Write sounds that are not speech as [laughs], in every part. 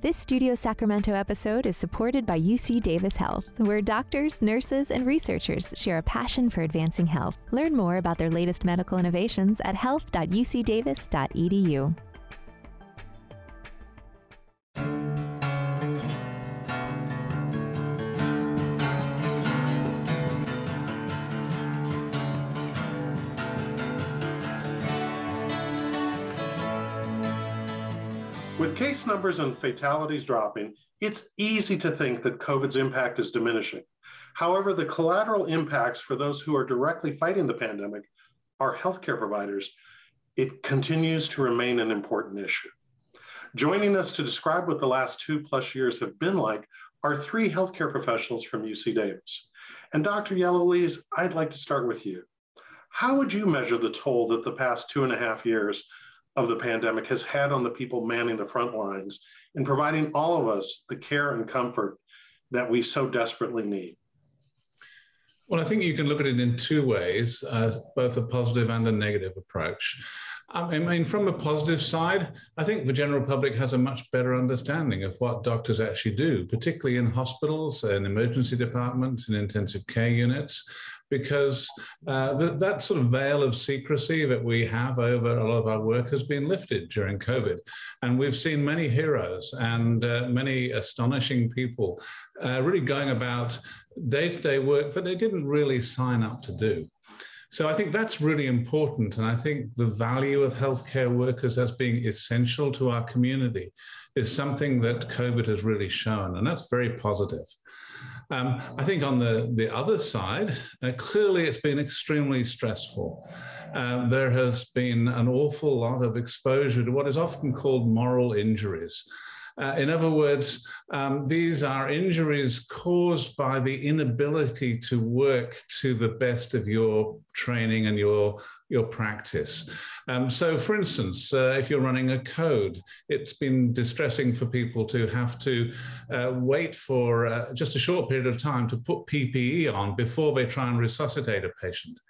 This Studio Sacramento episode is supported by UC Davis Health, where doctors, nurses, and researchers share a passion for advancing health. Learn more about their latest medical innovations at health.ucdavis.edu. case numbers and fatalities dropping, it's easy to think that COVID's impact is diminishing. However, the collateral impacts for those who are directly fighting the pandemic, our healthcare providers, it continues to remain an important issue. Joining us to describe what the last two plus years have been like are three healthcare professionals from UC Davis. And Dr. Yellowlees, I'd like to start with you. How would you measure the toll that the past two and a half years of the pandemic has had on the people manning the front lines in providing all of us the care and comfort that we so desperately need? Well, I think you can look at it in two ways, uh, both a positive and a negative approach. I mean, from a positive side, I think the general public has a much better understanding of what doctors actually do, particularly in hospitals and emergency departments and intensive care units, because uh, th- that sort of veil of secrecy that we have over a lot of our work has been lifted during COVID. And we've seen many heroes and uh, many astonishing people uh, really going about day to day work that they didn't really sign up to do. So I think that's really important. And I think the value of healthcare workers as being essential to our community is something that COVID has really shown. And that's very positive. Um, I think on the, the other side, uh, clearly it's been extremely stressful. Uh, there has been an awful lot of exposure to what is often called moral injuries. Uh, in other words, um, these are injuries caused by the inability to work to the best of your training and your your practice. Um, so, for instance, uh, if you're running a code, it's been distressing for people to have to uh, wait for uh, just a short period of time to put PPE on before they try and resuscitate a patient,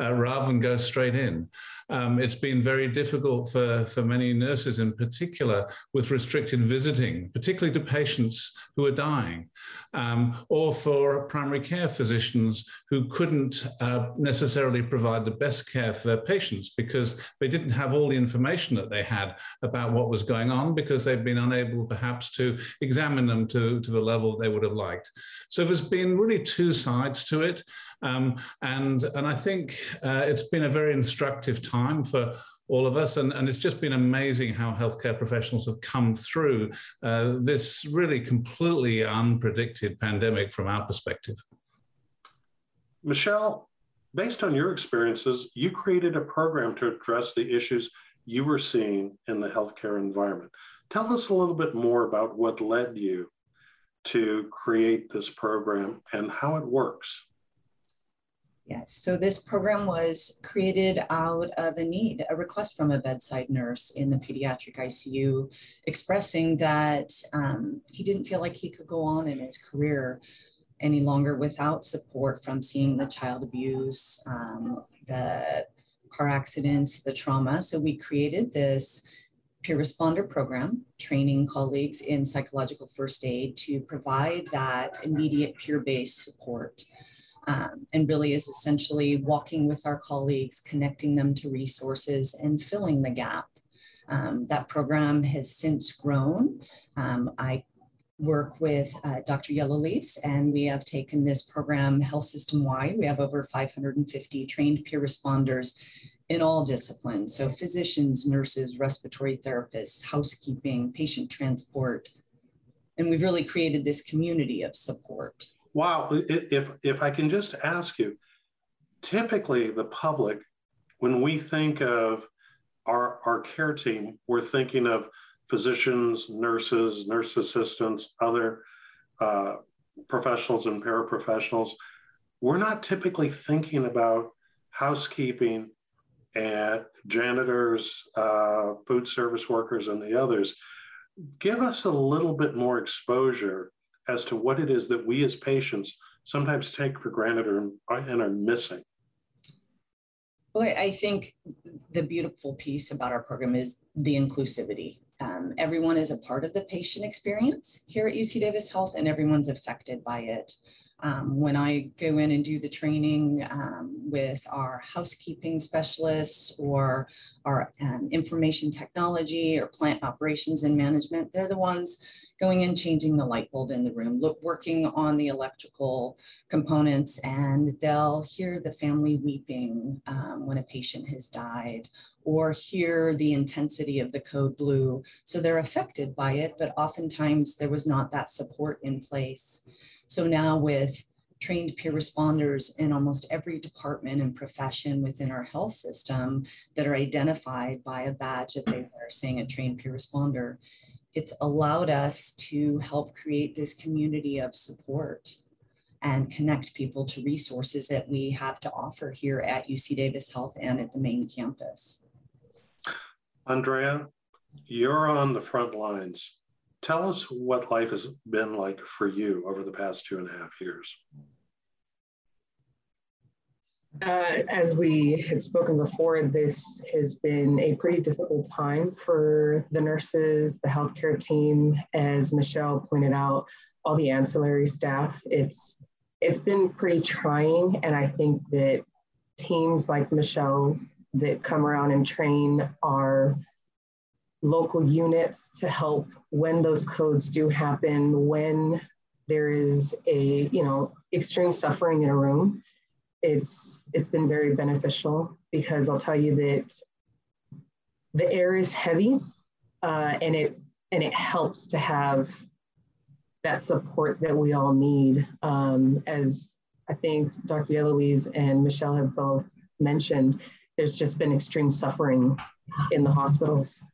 uh, rather than go straight in. Um, it's been very difficult for, for many nurses in particular with restricted visiting, particularly to patients who are dying, um, or for primary care physicians who couldn't uh, necessarily provide the best care for their patients because they didn't have all the information that they had about what was going on because they've been unable perhaps to examine them to, to the level they would have liked. So there's been really two sides to it. Um, and, and I think uh, it's been a very instructive time for all of us. And, and it's just been amazing how healthcare professionals have come through uh, this really completely unpredicted pandemic from our perspective. Michelle, based on your experiences, you created a program to address the issues you were seeing in the healthcare environment. Tell us a little bit more about what led you to create this program and how it works. Yes, so this program was created out of a need, a request from a bedside nurse in the pediatric ICU expressing that um, he didn't feel like he could go on in his career any longer without support from seeing the child abuse, um, the car accidents, the trauma. So we created this peer responder program, training colleagues in psychological first aid to provide that immediate peer based support um, and really is essentially walking with our colleagues, connecting them to resources and filling the gap. Um, that program has since grown. Um, I work with uh, Dr. Yellowlees, and we have taken this program health system wide. We have over 550 trained peer responders in all disciplines. So physicians, nurses, respiratory therapists, housekeeping, patient transport. And we've really created this community of support. Wow. If, if I can just ask you, typically the public, when we think of our, our care team, we're thinking of physicians, nurses, nurse assistants, other uh, professionals and paraprofessionals. We're not typically thinking about housekeeping and janitors, uh, food service workers, and the others. Give us a little bit more exposure as to what it is that we as patients sometimes take for granted or, and are missing? Well, I think the beautiful piece about our program is the inclusivity. Um, everyone is a part of the patient experience here at UC Davis Health and everyone's affected by it. Um, when I go in and do the training um, with our housekeeping specialists or our um, information technology or plant operations and management, they're the ones going in, changing the light bulb in the room, look, working on the electrical components, and they'll hear the family weeping um, when a patient has died or hear the intensity of the code blue. So they're affected by it, but oftentimes there was not that support in place. So now with trained peer responders in almost every department and profession within our health system that are identified by a badge that they wear saying a trained peer responder, it's allowed us to help create this community of support and connect people to resources that we have to offer here at UC Davis Health and at the main campus. Andrea, you're on the front lines. Tell us what life has been like for you over the past two and a half years. Uh, as we had spoken before, this has been a pretty difficult time for the nurses, the healthcare team, as Michelle pointed out, all the ancillary staff. It's it's been pretty trying, and I think that teams like Michelle's that come around and train our local units to help when those codes do happen, when there is a you know extreme suffering in a room it's it's been very beneficial because I'll tell you that the air is heavy uh, and it and it helps to have that support that we all need. Um, as I think Dr. Yellowlees and Michelle have both mentioned, there's just been extreme suffering in the hospitals.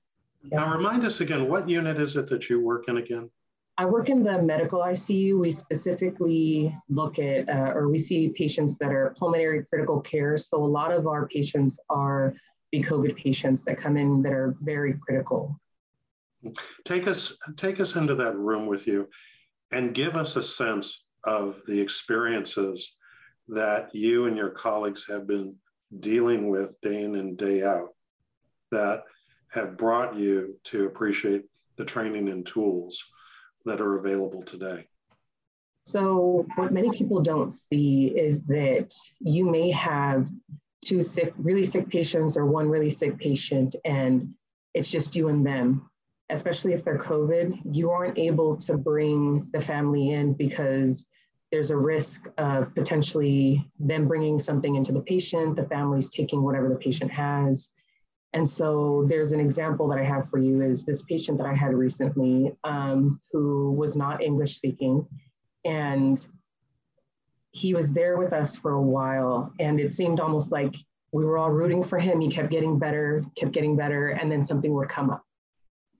Now, remind us again, what unit is it that you work in again? I work in the medical ICU. We specifically look at, uh, or we see patients that are pulmonary critical care. So a lot of our patients are the COVID patients that come in that are very critical. Take us, take us into that room with you and give us a sense of the experiences that you and your colleagues have been dealing with day in and day out that have brought you to appreciate the training and tools that are available today? So, what many people don't see is that you may have two sick, really sick patients or one really sick patient, and it's just you and them. Especially if they're COVID, you aren't able to bring the family in because there's a risk of potentially them bringing something into the patient, the family's taking whatever the patient has. And so there's an example that I have for you is this patient that I had recently um, who was not English speaking. And he was there with us for a while. And it seemed almost like we were all rooting for him. He kept getting better, kept getting better. And then something would come up.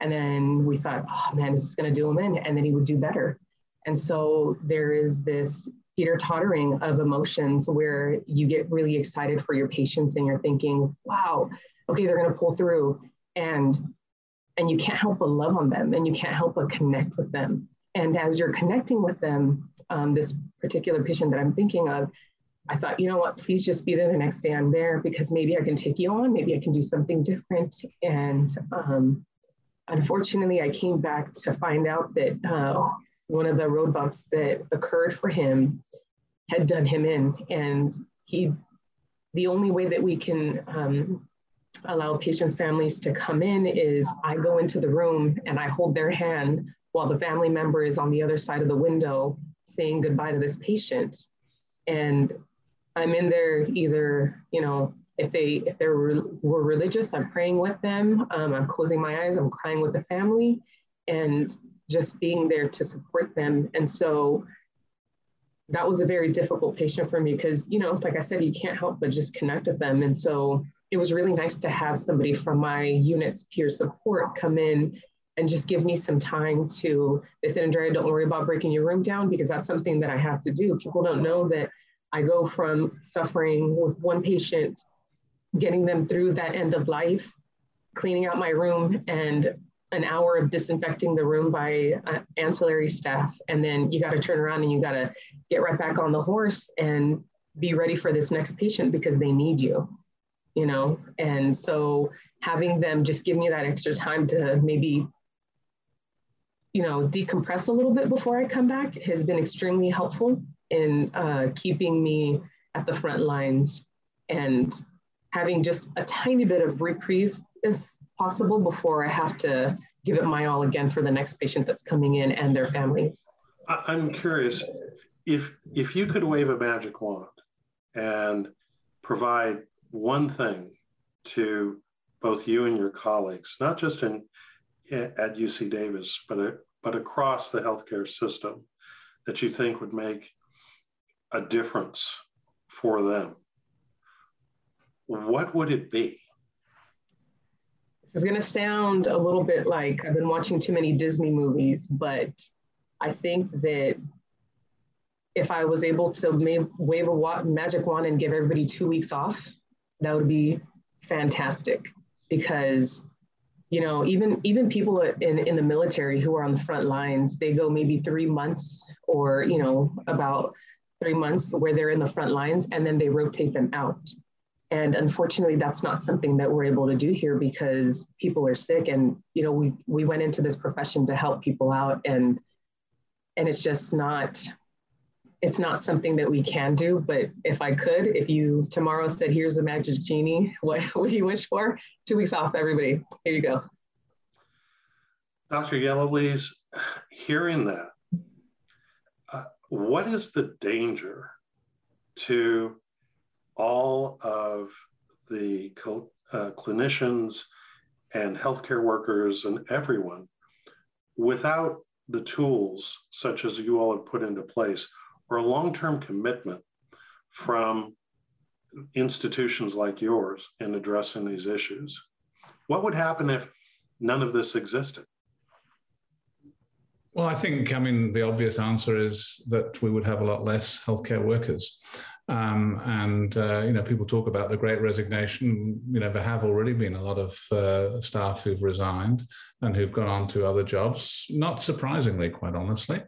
And then we thought, oh man, is this going to do him in? And then he would do better. And so there is this teeter tottering of emotions where you get really excited for your patients and you're thinking, wow, okay, they're going to pull through and and you can't help but love on them and you can't help but connect with them. And as you're connecting with them, um, this particular patient that I'm thinking of, I thought, you know what, please just be there the next day I'm there because maybe I can take you on, maybe I can do something different. And um, unfortunately, I came back to find out that uh, one of the road bumps that occurred for him had done him in. And he, the only way that we can um, allow patients' families to come in is I go into the room and I hold their hand while the family member is on the other side of the window saying goodbye to this patient. And I'm in there either, you know, if they if they were, were religious, I'm praying with them. Um, I'm closing my eyes. I'm crying with the family, and just being there to support them. And so that was a very difficult patient for me because you know, like I said, you can't help but just connect with them. And so it was really nice to have somebody from my unit's peer support come in and just give me some time to, they said, Andrea, don't worry about breaking your room down because that's something that I have to do. People don't know that I go from suffering with one patient, getting them through that end of life, cleaning out my room and an hour of disinfecting the room by uh, ancillary staff. And then you got to turn around and you got to get right back on the horse and be ready for this next patient because they need you you know and so having them just give me that extra time to maybe you know, decompress a little bit before I come back has been extremely helpful in uh, keeping me at the front lines and having just a tiny bit of reprieve, if possible, before I have to give it my all again for the next patient that's coming in and their families. I'm curious if if you could wave a magic wand and provide one thing to both you and your colleagues, not just in at UC Davis, but but across the healthcare system, that you think would make a difference for them, what would it be? This is going to sound a little bit like I've been watching too many Disney movies, but I think that if I was able to wave a magic wand and give everybody two weeks off, that would be fantastic because you know even even people in, in the military who are on the front lines they go maybe three months or you know about three months where they're in the front lines and then they rotate them out. And unfortunately that's not something that we're able to do here because people are sick and you know we we went into this profession to help people out and and it's just not it's not something that we can do but if i could if you tomorrow said here's a magic genie [laughs] what would you wish for? Two weeks off everybody. Here you go. Dr yellowlees hearing that uh, what is the danger to all of the uh, clinicians and healthcare workers and everyone without the tools such as you all have put into place or a long-term commitment from institutions like yours in addressing these issues what would happen if none of this existed? Well i think i mean the obvious answer is that we would have a lot less healthcare workers um, and uh, you know, people talk about the Great Resignation. You know, there have already been a lot of uh, staff who've resigned and who've gone on to other jobs. Not surprisingly, quite honestly.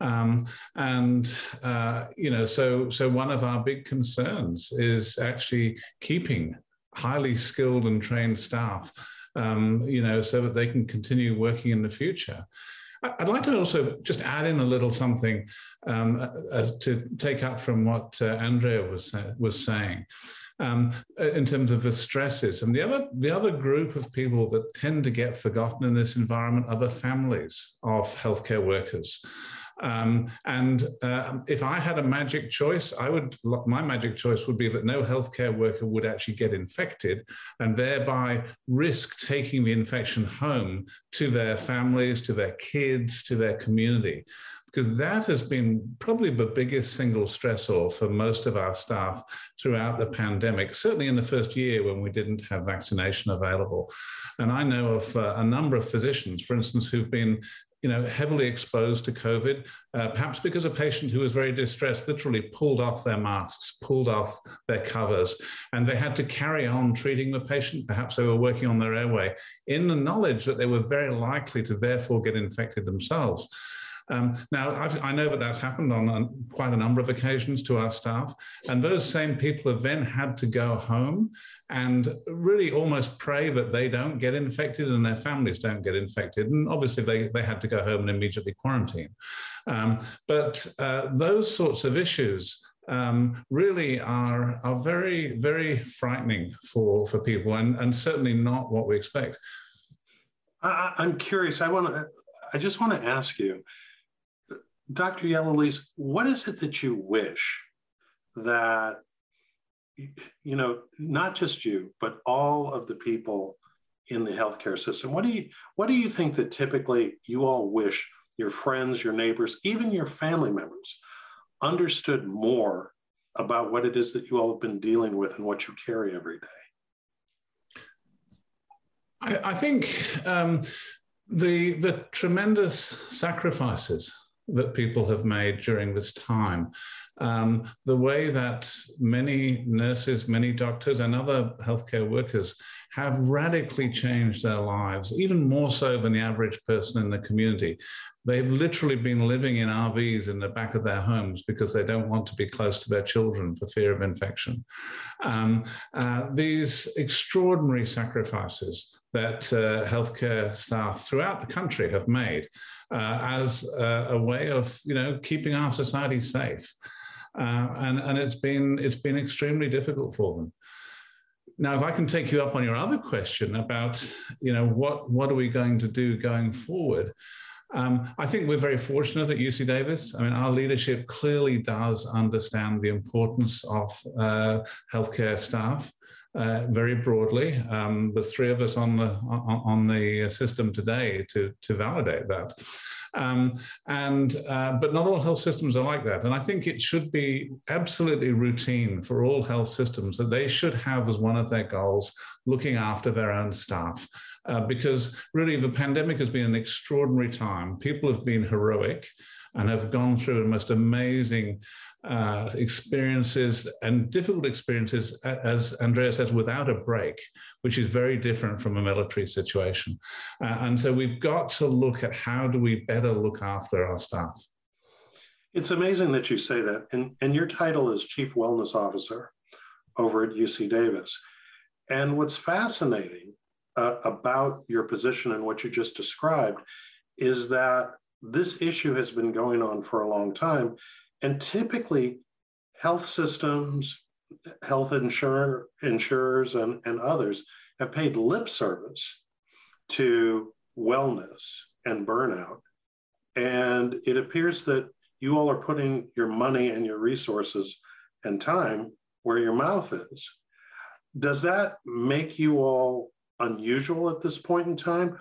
Um, and uh, you know, so so one of our big concerns is actually keeping highly skilled and trained staff. Um, you know, so that they can continue working in the future. I'd like to also just add in a little something um, uh, to take up from what uh, Andrea was uh, was saying um, in terms of the stresses. And the other the other group of people that tend to get forgotten in this environment are the families of healthcare workers. Um, and uh, if I had a magic choice, I would my magic choice would be that no healthcare worker would actually get infected and thereby risk taking the infection home to their families, to their kids, to their community because that has been probably the biggest single stressor for most of our staff throughout the pandemic, certainly in the first year when we didn't have vaccination available. And I know of uh, a number of physicians, for instance, who've been you know, heavily exposed to COVID, uh, perhaps because a patient who was very distressed literally pulled off their masks, pulled off their covers, and they had to carry on treating the patient. Perhaps they were working on their airway in the knowledge that they were very likely to therefore get infected themselves. Um, now, I've, i know that that's happened on, quite a number of occasions to our staff, and those same people have then had to go home and really almost pray that they don't get infected and their families don't get infected. And obviously, they, they had to go home and immediately quarantine. Um, but uh, those sorts of issues um, really are, are very, very frightening for, for people and, and certainly not what we expect. I, I'm curious. I want to. I just want to ask you Dr. Yellowlees, what is it that you wish that, you know, not just you, but all of the people in the healthcare system? What do you what do you think that typically you all wish your friends, your neighbors, even your family members understood more about what it is that you all have been dealing with and what you carry every day? I, I think um, the the tremendous sacrifices that people have made during this time. Um, the way that many nurses, many doctors, and other healthcare workers have radically changed their lives, even more so than the average person in the community. They've literally been living in RVs in the back of their homes because they don't want to be close to their children for fear of infection. Um, uh, these extraordinary sacrifices that uh, healthcare staff throughout the country have made uh, as a, a, way of, you know, keeping our society safe. Uh, and and it's been it's been extremely difficult for them. Now, if I can take you up on your other question about, you know, what what are we going to do going forward? Um, I think we're very fortunate at UC Davis. I mean, our leadership clearly does understand the importance of uh, healthcare staff. Uh, very broadly. Um, the three of us on the on, the system today to to validate that. Um, and uh, but not all health systems are like that. And I think it should be absolutely routine for all health systems that they should have as one of their goals looking after their own staff. Uh, because really the pandemic has been an extraordinary time. People have been heroic and have gone through the most amazing uh, experiences and difficult experiences, as Andrea says, without a break, which is very different from a military situation. Uh, and so we've got to look at how do we better look after our staff. It's amazing that you say that. And, and your title is Chief Wellness Officer over at UC Davis. And what's fascinating uh, about your position and what you just described is that this issue has been going on for a long time. And typically, health systems, health insurer, insurers, and, and others have paid lip service to wellness and burnout. And it appears that you all are putting your money and your resources and time where your mouth is. Does that make you all unusual at this point in time?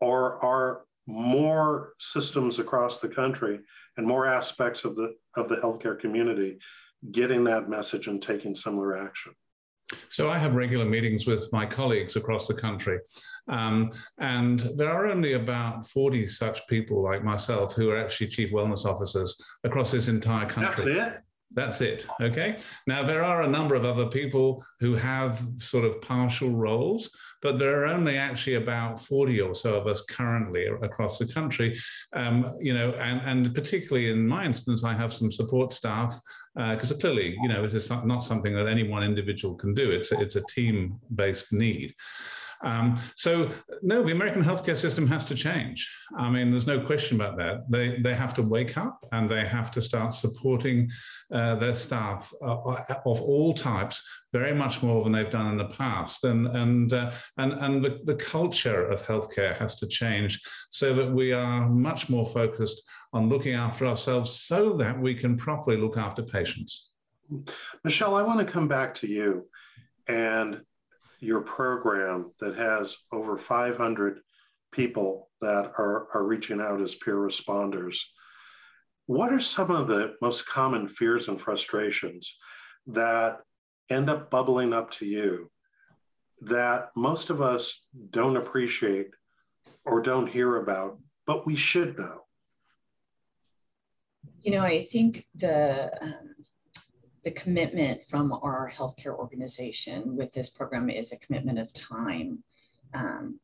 Or are more systems across the country and more aspects of the of the healthcare community getting that message and taking similar action. So I have regular meetings with my colleagues across the country, um, and there are only about 40 such people like myself who are actually chief wellness officers across this entire country. That's it. That's it. Okay. Now, there are a number of other people who have sort of partial roles, but there are only actually about 40 or so of us currently across the country. Um, you know, and, and particularly in my instance, I have some support staff because uh, clearly, you know, it is not something that any one individual can do. It's a, it's a team based need. Um, so no, the American healthcare system has to change. I mean, there's no question about that. They they have to wake up and they have to start supporting uh, their staff uh, of all types very much more than they've done in the past. And and uh, and and the, the culture of healthcare has to change so that we are much more focused on looking after ourselves so that we can properly look after patients. Michelle, I want to come back to you and your program that has over 500 people that are, are reaching out as peer responders. What are some of the most common fears and frustrations that end up bubbling up to you that most of us don't appreciate or don't hear about, but we should know? You know, I think the um, the commitment from our healthcare organization with this program is a commitment of time um,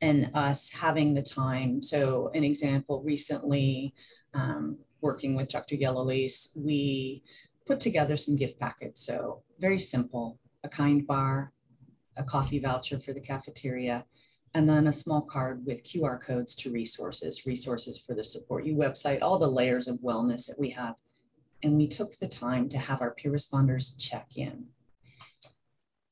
and us having the time. So, an example recently, um, working with Dr. Yellowlees, we put together some gift packets. So, very simple a kind bar, a coffee voucher for the cafeteria, and then a small card with QR codes to resources, resources for the Support You website, all the layers of wellness that we have and we took the time to have our peer responders check in.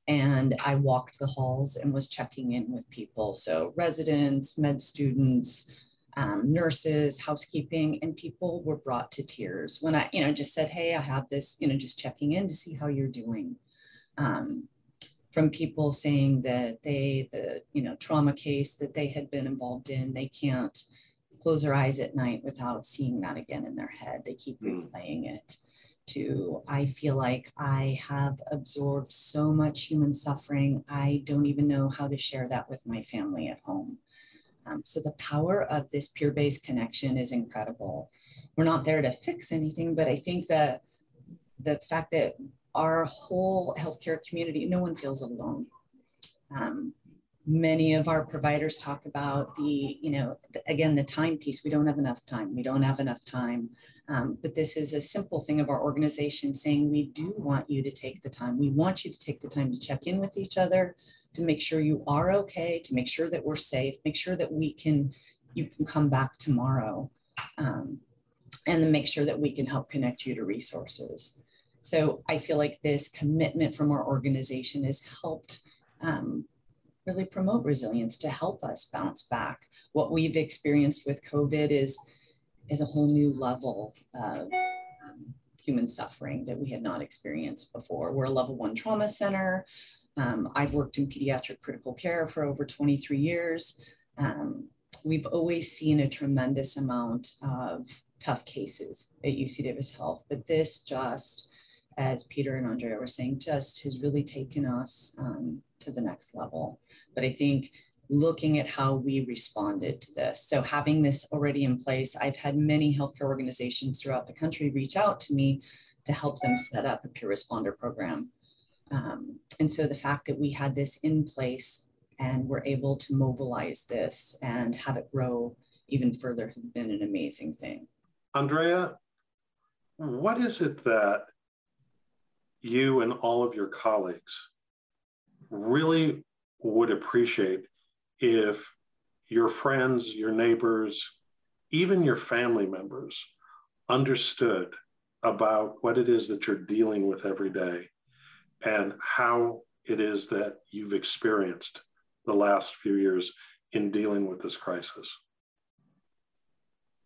And I walked the halls and was checking in with people. So, residents, med students, um, nurses, housekeeping, and people were brought to tears when I, you know, just said, Hey, I have this, you know, just checking in to see how you're doing. Um, from people saying that they, the, you know, trauma case that they had been involved in, they can't close their eyes at night without seeing that again in their head. They keep hmm. replaying it to I feel like I have absorbed so much human suffering. I don't even know how to share that with my family at home. Um, so the power of this peer-based connection is incredible. We're not there to fix anything, but I think that the fact that our whole healthcare community, no one feels alone. Um, many of our providers talk about the, you know, the, again, the time piece. We don't have enough time. We don't have enough time. Um, but this is a simple thing of our organization saying we do want you to take the time. We want you to take the time to check in with each other, to make sure you are okay, to make sure that we're safe, make sure that we can, you can come back tomorrow. Um, and then make sure that we can help connect you to resources. So I feel like this commitment from our organization has helped um, really promote resilience to help us bounce back. What we've experienced with COVID is, is a whole new level of um, human suffering that we had not experienced before. We're a level one trauma center. Um, I've worked in pediatric critical care for over 23 years. Um, we've always seen a tremendous amount of tough cases at UC Davis Health, but this just, as Peter and Andrea were saying, just has really taken us um, to the next level. But I think looking at how we responded to this. So having this already in place, I've had many healthcare organizations throughout the country reach out to me to help them set up a peer responder program. Um, and so the fact that we had this in place and we're able to mobilize this and have it grow even further has been an amazing thing. Andrea, what is it that you and all of your colleagues really would appreciate if your friends, your neighbors, even your family members understood about what it is that you're dealing with every day and how it is that you've experienced the last few years in dealing with this crisis?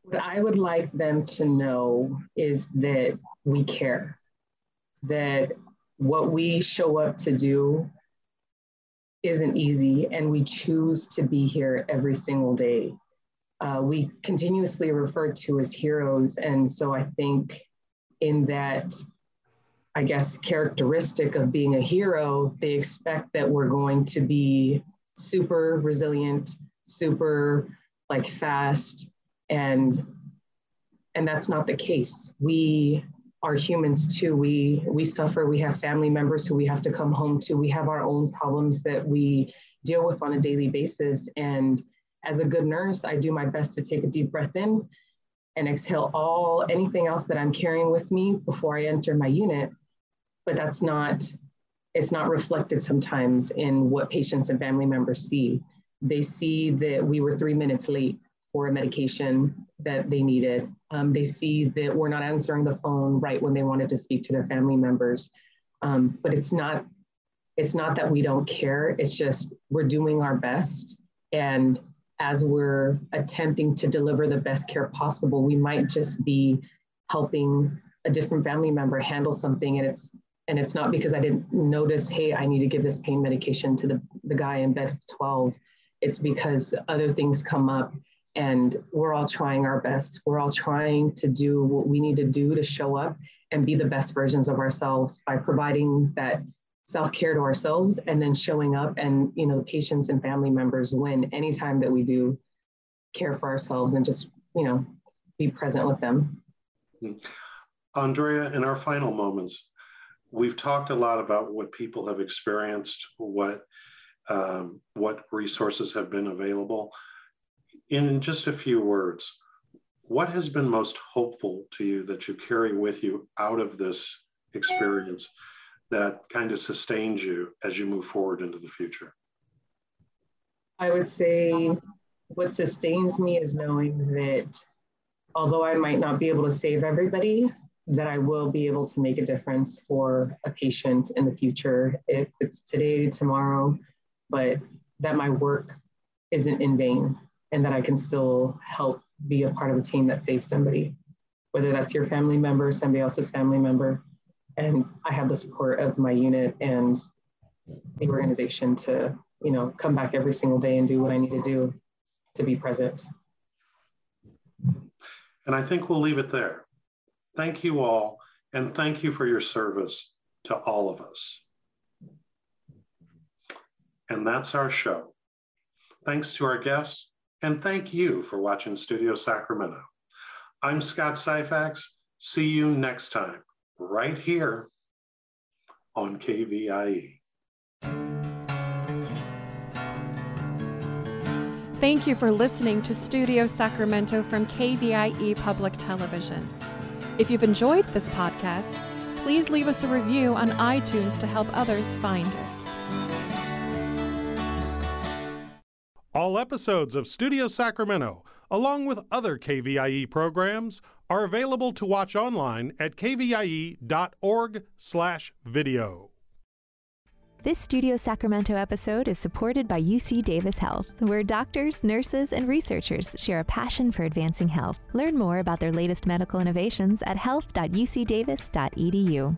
What I would like them to know is that we care, that what we show up to do isn't easy, and we choose to be here every single day. Uh, we continuously refer to as heroes, and so I think in that I guess, characteristic of being a hero, they expect that we're going to be super resilient, super like fast, and and that's not the case. We are humans too. We we suffer. We have family members who we have to come home to. We have our own problems that we deal with on a daily basis. And as a good nurse, I do my best to take a deep breath in and exhale all anything else that I'm carrying with me before I enter my unit but that's not it's not reflected sometimes in what patients and family members see. They see that we were three minutes late for a medication that they needed. Um, they see that we're not answering the phone right when they wanted to speak to their family members. Um, but it's not it's not that we don't care. It's just we're doing our best, and as we're attempting to deliver the best care possible, we might just be helping a different family member handle something, and it's and it's not because I didn't notice, hey, I need to give this pain medication to the, the guy in bed 12. It's because other things come up and we're all trying our best. We're all trying to do what we need to do to show up and be the best versions of ourselves by providing that self-care to ourselves and then showing up and you know the patients and family members win anytime that we do care for ourselves and just you know be present with them andrea in our final moments we've talked a lot about what people have experienced, what um, what resources have been available. In just a few words, what has been most hopeful to you that you carry with you out of this experience that kind of sustains you as you move forward into the future? I would say what sustains me is knowing that although I might not be able to save everybody, that I will be able to make a difference for a patient in the future, if it's today, tomorrow, but that my work isn't in vain and that I can still help be a part of a team that saves somebody, whether that's your family member, somebody else's family member. And I have the support of my unit and the organization to, you know, come back every single day and do what I need to do to be present. And I think we'll leave it there. Thank you all, and thank you for your service to all of us. And that's our show. Thanks to our guests, and thank you for watching Studio Sacramento. I'm Scott Syphax. See you next time, right here on KVIE. Thank you for listening to Studio Sacramento from KVIE Public Television. If you've enjoyed this podcast, please leave us a review on iTunes to help others find it. All episodes of Studio Sacramento, along with other KVIE programs, are available to watch online at kvie.org/video. This Studio Sacramento episode is supported by UC Davis Health, where doctors, nurses, and researchers share a passion for advancing health. Learn more about their latest medical innovations at health.ucdavis.edu.